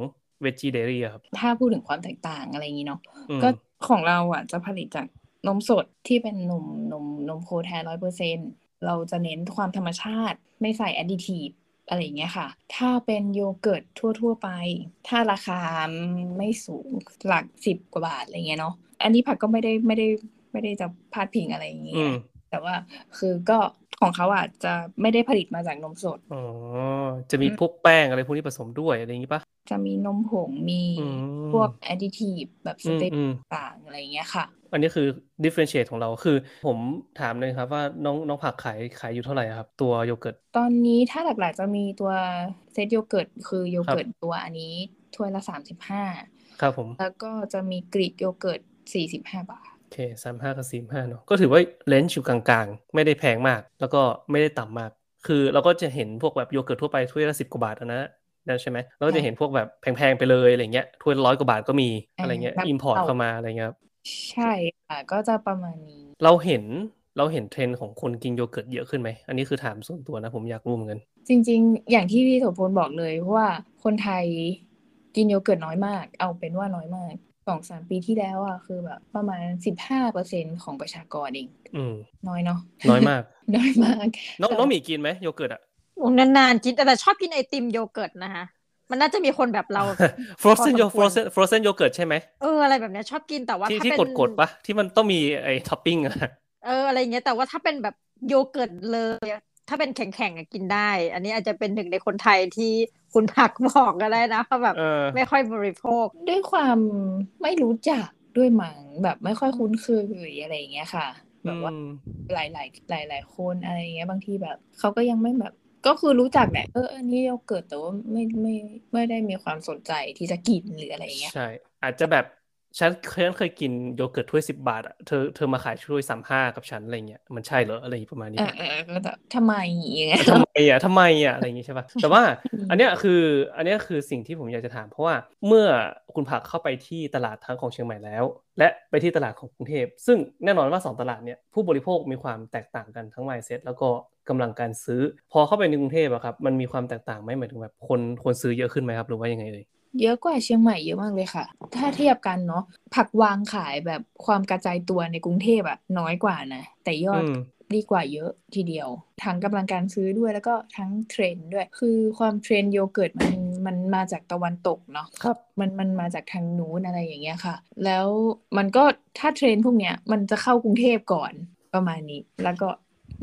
veggie dairy อะครับ ถ้าพูดถึงความแตกต่างอะไรอย่างงี้เนาะอืมก็ของเราอะจะผลิตจากนมสดที่เป็นนมนมนมโคแทนร้อยเปอร์เซ็นเราจะเน้นความธรรมชาติไม่ใส่ additive อะไรอย่างเงี้ยค่ะ ถ้าเป็นโยเกิร์ตทั่ว ๆ ไป ถ้าราคาไม่สูงหลักสิบกว่าบาทอะไรเงี้ยเนาะอันนี้ผักก็ไม่ได้ไม่ได้ไม่ได้จะพาดพิงอะไรอย่างเงี้อืยมแต่ว่าคือก็ ของเขาอะจะไม่ได้ผลิตมาจากนมสด อ๋อ จะมีพวกแป้งอะไรพวกนี้ผสมด้วยอะไรอย่างงี้ป่ะจะมีนมผงมีอืมพวก additive แบบสอืมเต็ปอืมต่างๆอะไรอย่างเงี้ยค่ะ อันนี้คือ differentiate ของเราคือผมถามเลยครับว่าน้องน้องผักขายขายอยู่เท่าไหร่อะครับ ตัวโยเกิร์ต ตอนนี้ถ้าหลักๆจะมีตัวเซตโยเกิร์ตคือโยครับเกิร์ตตัวอันนี้ถ้วยละสามสิบห้าครับผม แล้วก็จะมีกรีกโยเกิร์ตสี่สิบห้าบาทโอเคสามห้ากับสี่ห้าเนาะก็ถือว่า range อยู่กลางๆ ไม่ได้แพงมาก แล้วก็ไม่ได้ต่ำมาก คือเราก็จะเห็นพวกแบบโยเกิร์ตทั่วไปถ้วยละสิบกว่าบาทอะนะนั่นใช่ไหมเราก็จะเห็นพวกแบบแพงๆไปเลยอะไรเงี้ยถ้วยละร้อยกว่าบาทก็มีอะไรเงี้ยแบบ import เอาเข้ามาอะไรเงี้ยครับใช่ค่ะก็จะประมาณนี้ เราเห็นเราเห็นเทรนด์ของคนกินโยเกิร์ตเยอะขึ้นไหม อันนี้คือถามส่วนตัวนะผมอยากรู้เหมือนกัน จริง ๆ อย่างที่พี่โสพลบอกเลยเพราะว่าคนไทยกินโยเกิร์ตน้อยมาก เอาเป็นว่าน้อยมากส องสามปีที่แล้วอะคือแบบประมาณสิบห้าเปอร์เซ็นของประชากรเองอืมน้อยเนาะน้อยมาก น้อยมาก น้องแต่น้องหมีกินไหมโยเกิร์ตอะโอ้นานๆกินแต่ชอบกินไอติมโยเกิร์ตนะคะมันน่าจะมีคนแบบเรา frozen พโยอสมควร frozen frozen โยเกิร์ตใช่ไหมเอออะไรแบบเนี้ยชอบกินแต่ว่าที่ถ้าที่เป็นกดๆปะที่มันต้องมีไอ้ท็อปปิ้งอะเอออะไรเงี้ยแต่ว่าถ้าเป็นแบบโยเกิร์ตเลยอะถ้าเป็นแข็งๆอะกินได้ อันนี้อาจจะเป็นหนึ่งในคนไทยที่ คุณผักบอกก็ได้นะเพราะแบบเออไม่ค่อยบริโภค ด้วยความไม่รู้จักด้วยมั้งแบบไม่ค่อยคุ้นเคยอะไรอย่างเงี้ยค่ะ แบบว่าอืมหลายหลายหลายหลายๆคนอะไรอย่างเงี้ยบางทีแบบเขาก็ยังไม่แบบก็คือรู้จักแหละเอออันนี้โยเกิร์ตแต่ว่าไม่ไม่ไม่ได้มีความสนใจที่จะกินหรืออะไรอย่างเงี้ยใช่ อาจจะแบบ ฉันเคยเคยกินโยเกิร์ตถ้วยสิบบาทอะเธอเธอมาขายถ้วยสามห้ากับฉันอะไรเงี้ยมันใช่เหรออะไรประมาณนี้เออเออก็แบบทำไมอย่างเงี้ยทำไมอะทำไมอะอะไรอย่างงี้ใช่ป่ะแต่ว่าอืมอันเนี้ยคืออันเนี้ยคือสิ่งที่ผมอยากจะถาม เพราะว่าเมื่อคุณผักเข้าไปที่ตลาดทั้งของเชียงใหม่แล้ว และไปที่ตลาดของกรุงเทพซึ่งแน่นอนว่าสองตลาดเนี่ยผู้บริโภคมีความแตกต่างกันทั้ง mindset แล้วก็กำลังการซื้อ พอเข้าไปในกรุงเทพอะครับมันมีความแตกต่างไหมหมายถึงแบบคนคนซื้อเยอะขึ้นไหมครับหรือว่ายังไงเอ่ย เยอะกว่าเชียงใหม่เยอะมากเลยค่ะ ถ้าเทียบกันเนาะผักวางขายแบบความกระจายตัวในกรุงเทพอะน้อยกว่านะ แต่ยอดอืมดีกว่าเยอะทีเดียว ทั้งกำลังการซื้อด้วยแล้วก็ทั้งเทรนด์ด้วย คือความเทรนด์โยเกิร์ตมันมันมาจากตะวันตกเนาะครับมันมันมาจากทางนู้นอะไรอย่างเงี้ยค่ะ แล้วมันก็ถ้าเทรนด์พวกเนี้ยมันจะเข้ากรุงเทพก่อนประมาณนี้ แล้วก็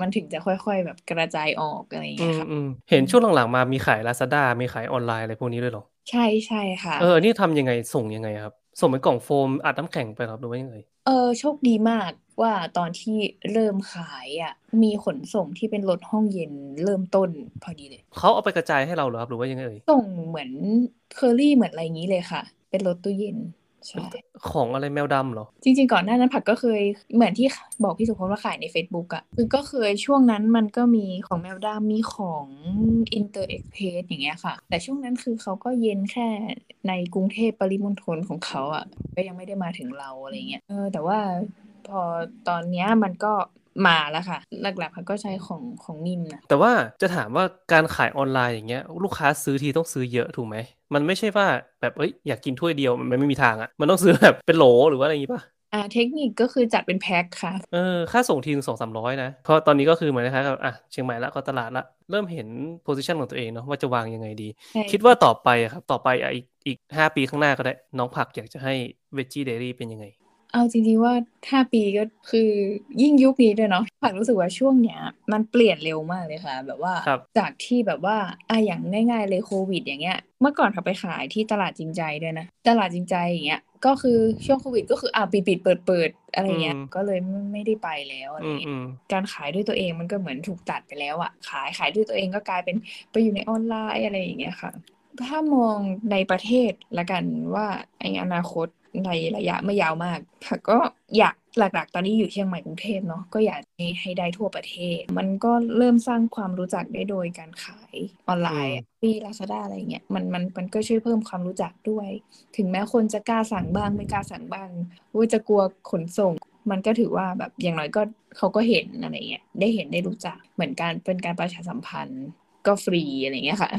มันถึงจะค่อยๆ แบบกระจายออกอะไรอย่างอืเงี้ยมค่ะอืมเห็นช่วงหลังๆมามีขาย Lazada มีขายออนไลน์อะไรพวกนี้ด้วยเหรอ ใช่ใช่ค่ะ เออ นี่ทำยังไงส่งยังไงครับ ส่งเป็นกล่องโฟมอัดน้ำแข็งไปครับหรือว่ายังไงเออโชคดีมากว่าตอนที่เริ่มขายอะ มีขนส่งที่เป็นรถห้องเย็นเริ่มต้นพอดีเลย เขาเอาไปกระจายให้เราเหรอครับหรือว่ายังไงเอ่ยส่งเหมือนเคอรี่เหมือนอะไรอย่างนี้เลยค่ะ เป็นรถตู้เย็นใช่ ของอะไรแมวดำเหรอ จริง ๆ ก่อนหน้านั้นผักก็เคยเหมือนที่บอกพี่สุพจน์ว่าขายใน Facebook อะคือก็เคยช่วงนั้นมันก็มีของแมวดำมีของ Inter Express อย่างเงี้ยค่ะ แต่ช่วงนั้นคือเขาก็เย็นแค่ในกรุงเทพปริมณฑลของเขาอะก็ยังไม่ได้มาถึงเราอะไรเงี้ยเออแต่ว่าพอตอนเนี้ยมันก็ มาแล้วค่ะ หลักๆผักก็ใช้ของของนิ่มนะแต่ว่าจะถามว่าการขายออนไลน์อย่างเงี้ย ลูกค้าซื้อทีต้องซื้อเยอะถูกไหมมันไม่ใช่ว่าแบบเอ้ยอยากกินถ้วยเดียวมันไม่มีทางอะมันต้องซื้อแบบเป็นโหลหรือว่าอะไรอย่างงี้ป่ะอ่าเทคนิคก็คือจัดเป็นแพ็คค่ะ เออ ค่าส่งทีนึงสองสามร้อยนะ เพราะตอนนี้ก็คือเหมือนคล้ายๆกับอะเชียงใหม่ละก็ตลาดละ เริ่มเห็น position ของตัวเองเนาะว่าจะวางยังไงดีใช่คิดว่าต่อไปอะครับ ต่อไปอะอีกอีกห้าปีข้างหน้าก็ได้ น้องผักอยากจะให้ Veggie Daily เป็นยังไง เอาจริงๆว่าห้าปีก็คือยิ่งยุคนี้ด้วยเนาะผักรู้สึกว่าช่วงเนี้ย มันเปลี่ยนเร็วมากเลยค่ะ แบบว่าครับจากที่แบบว่าอะอย่างง่ายๆเลยโควิด อย่างเงี้ย เมื่อก่อนเขาไปขายที่ตลาดจริงใจด้วยนะ ตลาดจริงใจอย่างเงี้ยก็คือช่วงโควิดก็คืออะปิดปิดเปิดเปิดๆอะไรเงี้ยอืมก็เลยไม่ไม่ได้ไปแล้วอะไรอืมเงี้ยอืมการขายด้วยตัวเองมันก็เหมือนถูกตัดไปแล้วอะขายขายด้วยตัวเองก็กลายเป็นไปอยู่ในออนไลน์อะไรอย่างเงี้ยค่ะถ้ามองในประเทศละกันว่าไออนาคต ในระยะไม่ยาวมาก ค่ะก็อยากหลักๆ ตอนนี้อยู่เชียงใหม่กรุงเทพเนาะก็อยากให้ให้ได้ทั่วประเทศ มันก็เริ่มสร้างความรู้จักได้โดยการขายออนไลน์อะปีลาซาด้าอะไรเงี้ยมันมันมันก็ช่วยเพิ่มความรู้จักด้วย ถึงแม้คนจะกล้าสั่งบ้างไม่กล้าสั่งบ้างว่าจะกลัวขนส่ง มันก็ถือว่าแบบอย่างน้อยก็เขาก็เห็นอะไรเงี้ยได้เห็นได้รู้จักเหมือนการเป็นการประชาสัมพันธ์ก็ฟรีอะไรเงี้ยค่ะ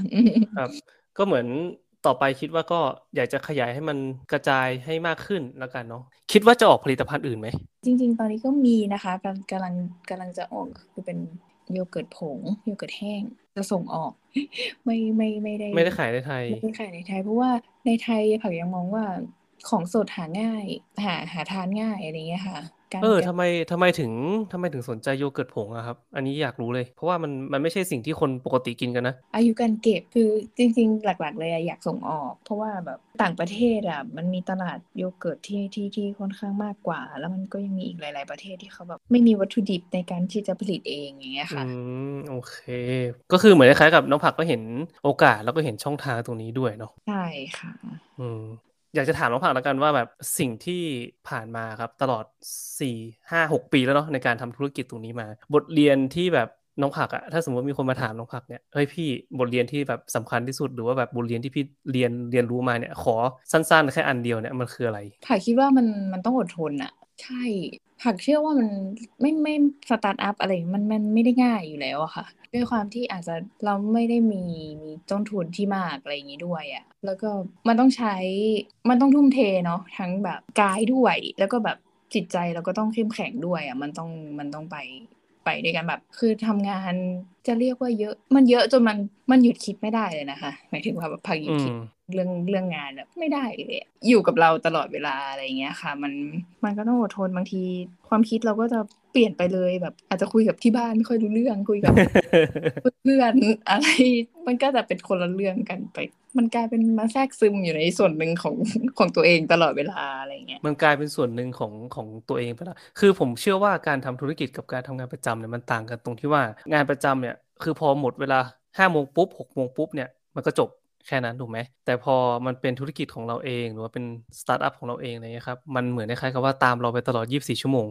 ครับ ก็เหมือน ต่อไปคิดว่าก็อยากจะขยายให้มันกระจายให้มากขึ้นแล้วกันเนาะคิดว่าจะออกผลิตภัณฑ์อื่นไหม จริง ๆ ตอนนี้ก็มีนะคะกำกำลังกำลังจะออกคือเป็นโยเกิร์ตผงโยเกิร์ตแห้งจะส่งออก ไม่ไม่ไม่ได้ ไม่ได้ขายในไทยไม่ได้ขายในไทยเพราะว่าในไทยผักยังมองว่าของสดหาง่าย หาหาทานง่ายอะไรเงี้ยค่ะ การเออการทำไมทำไมถึงทำไมถึงสนใจโยเกิร์ตผงอะครับ อันนี้อยากรู้เลย เพราะว่ามันมันไม่ใช่สิ่งที่คนปกติกินกันนะ อายุการเก็บคือจริง ๆ หลัก ๆ เลยอะอยากส่งออก เพราะว่าแบบต่างประเทศอะมันมีตลาดโยเกิร์ตที่ที่ที่ค่อนข้างมากกว่า แล้วมันก็ยังมีอีกหลาย ๆ ประเทศที่เขาแบบไม่มีวัตถุดิบในการที่จะผลิตเองอย่างเงี้ยอืค่ะมโอเค ก็คือเหมือนคล้ายๆกับน้องผักก็เห็นโอกาสแล้วก็เห็นช่องทางตรงนี้ด้วยเนาะใช่ค่ะ อืม อยากจะถามน้องผักแล้วกันว่าแบบสิ่งที่ผ่านมาครับ ตลอดสี่ห้าหกปีแล้วเนาะในการทำธุรกิจตรงนี้มา บทเรียนที่แบบน้องผักอะถ้าสมมติมีคนมาถามน้องผักเนี่ยเฮ้ยพี่บทเรียนที่แบบสำคัญที่สุดหรือว่าแบบบทเรียนที่พี่เรียนเรียนรู้มาเนี่ย ขอสั้นๆแค่อันเดียวเนี่ยมันคืออะไรผักคิดว่ามันมันต้องอดทนอะ ใช่ ผักเชื่อว่ามันไม่ไม่สตาร์ทอัพอะไรมันมันไม่ได้ง่ายอยู่แล้วอะค่ะ ด้วยความที่อาจจะเราไม่ได้มีมีต้นทุนที่มากอะไรอย่างนี้ด้วยอะแล้วก็มันต้องใช้มันต้องทุ่มเทเนาะทั้งแบบกายด้วย แล้วก็แบบจิตใจเราก็ต้องเข้มแข็งด้วยอะมันต้องมันต้องไปไปด้วยกันแบบคือทำงานจะเรียกว่าเยอะ มันเยอะจนมันมันหยุดคิดไม่ได้เลยนะคะ หมายถึงว่าแบบพักหยุดคิด เรื่องเรื่องงานแบบไม่ได้เลยอะอยู่กับเราตลอดเวลาอะไรอย่างเงี้ยค่ะ มันมันก็ต้องอดทนบางที ความคิดเราก็จะเปลี่ยนไปเลยแบบ อาจจะคุยกับที่บ้านไม่ค่อยรู้เรื่องคุยกับเพื่อนอะไรมันก็จะเป็นคนละเรื่องกันไป มันกลายเป็นมาแทรกซึมอยู่ในส่วนหนึ่งของของตัวเองตลอดเวลาอะไรอย่างเงี้ยมันกลายเป็นส่วนหนึ่งของของตัวเองไปแล้วคือผมเชื่อว่าการทำธุรกิจกับการทำงานประจำเนี่ยมันต่างกันตรงที่ว่างานประจำเนี่ยคือพอหมดเวลาห้าโมงปุ๊บหกโมงปุ๊บเนี่ยมันก็จบ แค่นั้นถูกไหม แต่พอมันเป็นธุรกิจของเราเองหรือว่าเป็นสตาร์ทอัพของเราเองอะไรเงี้ยครับ มันเหมือนคล้ายๆกับว่าตามเราไปตลอด 24 ชั่วโมง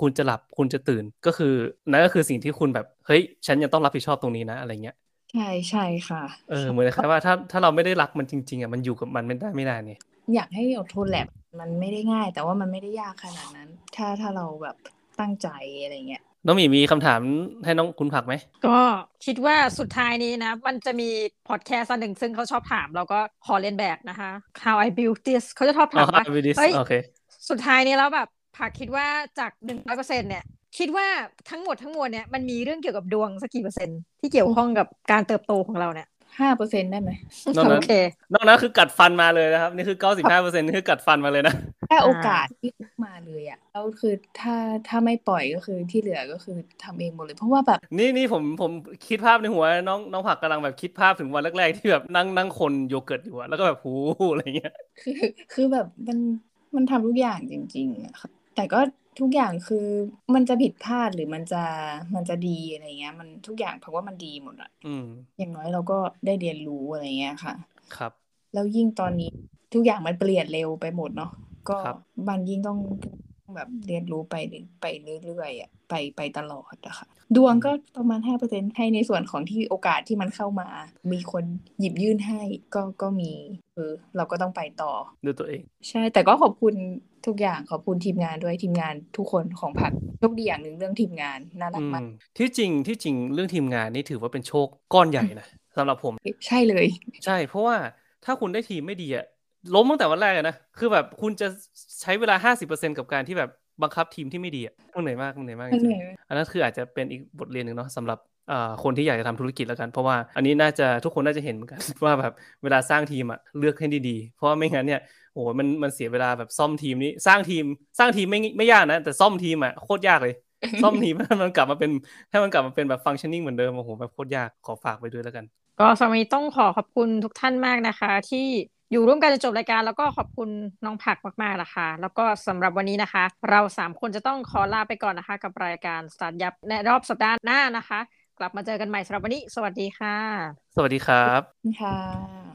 คุณจะหลับคุณจะตื่นก็คือนั่นก็คือสิ่งที่คุณแบบเฮ้ยฉันยังต้องรับผิดชอบตรงนี้นะอะไรเงี้ยใช่ใช่ค่ะ เออเหมือนคล้ายๆว่าถ้าถ้าเราไม่ได้รักมันจริงๆอะมันอยู่กับมันไม่ได้ไม่ได้เนี่ยอยากให้อดทนแหละมันไม่ได้ง่าย แต่ว่ามันไม่ได้ยากขนาดนั้น ถ้าถ้าเราแบบตั้งใจอะไรเงี้ย น้องหมีมีคำถามให้น้องคุณผักไหม ก็คิดว่าสุดท้ายนี้นะ มันจะมีพอดแคสต์อันหนึ่งซึ่งเขาชอบถาม เราก็ขอเรียนแบบนะคะ How I built this เขาจะชอบถามว่าอ๋อ Build This เฮ้ยโอเคสุดท้ายนี้แล้วแบบผักคิดว่าจากหนึ่งร้อยเปอร์เซ็นเนี่ยคิดว่าทั้งหมดทั้งมวลเนี่ยมันมีเรื่องเกี่ยวกับดวงสักกี่เปอร์เซ็นต์ที่เกี่ยวข้องกับการเติบโตของเราเนี่ยห้าเปอร์เซ็นได้ไหมนอกนั้นโอเคนอกนั้นคือกัดฟันมาเลยนะครับ นี่คือ95เปอร์เซ็นต์นี่คือกัดฟันมาเลยนะแค่โอกาสที่เข้ามาเลยอะแล้วคือถ้าถ้าไม่ปล่อยก็คือที่เหลือก็คือทำเองหมดเลย เพราะว่าแบบ นี่นี่ผมผมคิดภาพในหัวน้องน้องผักกำลังแบบคิดภาพถึงวันแรกๆที่แบบนั่งนั่งคนโยเกิร์ตอยู่อะแล้วก็แบบหูอะไรเงี้ย คือคือแบบมันมันทำทุกอย่างจริงๆอะค่ะแต่ก็ทุกอย่างคือมันจะผิดพลาดหรือมันจะมันจะดีอะไรเงี้ย มันทุกอย่างเพราะว่ามันดีหมดอะอืมอย่างน้อยเราก็ได้เรียนรู้อะไรเงี้ยค่ะ ครับ แล้วยิ่งตอนนี้ทุกอย่างมันเปลี่ยนเร็วไปหมดเนาะ ก็ครับ มันยิ่งต้องแบบเรียนรู้ไปไปเรื่อยๆอะไปไปตลอดอะค่ะ ดวงก็ประมาณห้าเปอร์เซ็นให้ในส่วนของที่โอกาสที่มันเข้ามา มีคนหยิบยื่นให้ก็ก็มีเออเราก็ต้องไปต่อ ด้วยตัวเอง ใช่ แต่ก็ขอบคุณทุกอย่างขอบคุณทีมงานด้วยทีมงานทุกคนของผักโชคดีอย่างหนึ่งเรื่องทีมงานน่ารัอืกมมากที่จริงที่จริงเรื่องทีมงานนี่ถือว่าเป็นโชคก้อนใหญ่นะสำหรับผม ใช่เลย ใช่ เพราะว่าถ้าคุณได้ทีมไม่ดีอะ ล้มตั้งแต่วันแรกนะ คือแบบคุณจะใช้เวลา50%กับการที่แบบบังคับทีมที่ไม่ดีอะมันเหนื่อยมากมันเหนื่อยมากจริงๆอันนั้นคืออาจจะเป็นอีกบทเรียนหนึ่งเนาะสำหรับคนที่อยากจะทำธุรกิจแล้วกัน เพราะว่าอันนี้น่าจะทุกคนน่าจะเห็นเหมือนกันว่าแบบเวลาสร้างทีมอะเลือกให้ดีๆ เพราะว่าไม่งั้นเนี่ยโอ้โหมันมันเสียเวลาแบบซ่อมทีมนี้สร้างทีมสร้างทีมไม่ไม่ยากนะ แต่ซ่อมทีมอะโคตรยากเลยซ่อมทีมให้มันกลับมาเป็นให้มันกลับมาเป็นแบบฟังชั่นนิ่งเหมือนเดิมโอ้โหแบบโคตรยากขอฝากไปด้วยแล้วกัน ก็สมัยต้องขอขอบคุณทุกท่านมากนะคะ ที่ อยู่ร่วมกันจนจบรายการ แล้วก็ขอบคุณน้องผักมากๆนะคะ แล้วก็สำหรับวันนี้นะคะ เราสามคนจะต้องขอลาไปก่อนนะคะ กับรายการสตาร์ทยับในรอบสัปดาห์หน้านะคะ กลับมาเจอกันใหม่สำหรับวันนี้ สวัสดีค่ะ สวัสดีครับค่ะ